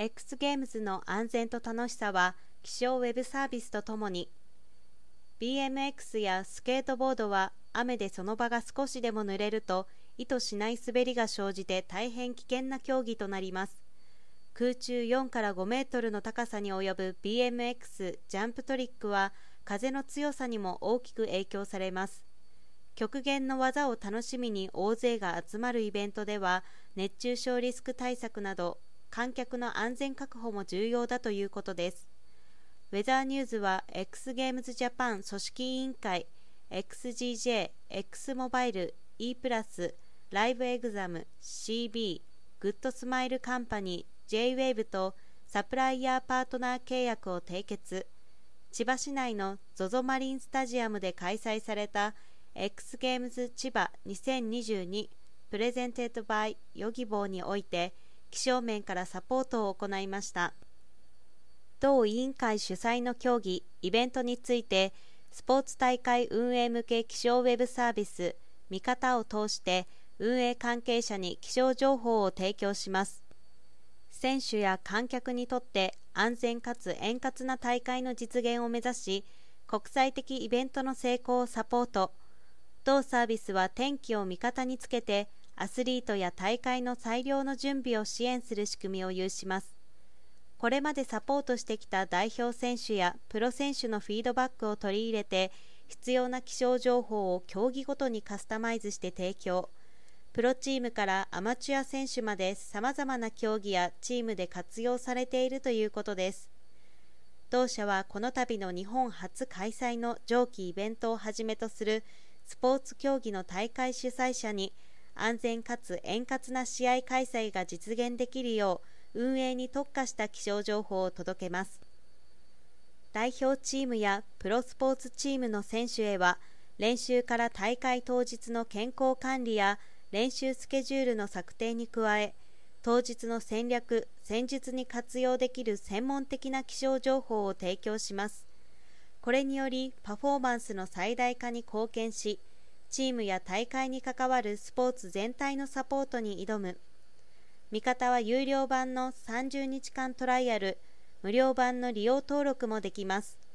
X ゲームズの安全と楽しさは気象ウェブサービスとともに BMX やスケートボードは雨でその場が少しでも濡れると意図しない滑りが生じて大変危険な競技となります。空中4から5メートルの高さに及ぶ BMX ジャンプトリックは風の強さにも大きく影響されます。極限の技を楽しみに大勢が集まるイベントでは熱中症リスク対策など観客の安全確保も重要だということです。ウェザーニューズは X Games Japan 組織委員会 XGJ、X Mobile、E プラス、 LIVE EXSAM、CB、グッドスマイルカンパニー、 J-WAVE とサプライヤーパートナー契約を締結。千葉市内の ZOZO マリンスタジアムで開催された X ゲームズ千葉2022プレゼンテッドバイヨギボーにおいて気象面からサポートを行いました。同委員会主催の競技イベントについてスポーツ大会運営向け気象ウェブサービス見方を通して運営関係者に気象情報を提供します。選手や観客にとって安全かつ円滑な大会の実現を目指し国際的イベントの成功をサポート。同サービスは天気を味方につけてアスリートや大会の最良の準備を支援する仕組みを有します。これまでサポートしてきた代表選手やプロ選手のフィードバックを取り入れて必要な気象情報を競技ごとにカスタマイズして提供。プロチームからアマチュア選手までさまざまな競技やチームで活用されているということです。同社はこの度の日本初開催の上記イベントをはじめとするスポーツ競技の大会主催者に安全かつ円滑な試合開催が実現できるよう運営に特化した気象情報を届けます。代表チームやプロスポーツチームの選手へは練習から大会当日の健康管理や練習スケジュールの策定に加え当日の戦略・戦術に活用できる専門的な気象情報を提供します。これによりパフォーマンスの最大化に貢献しチームや大会に関わるスポーツ全体のサポートに挑む味方は有料版の30日間トライアル、無料版の利用登録もできます。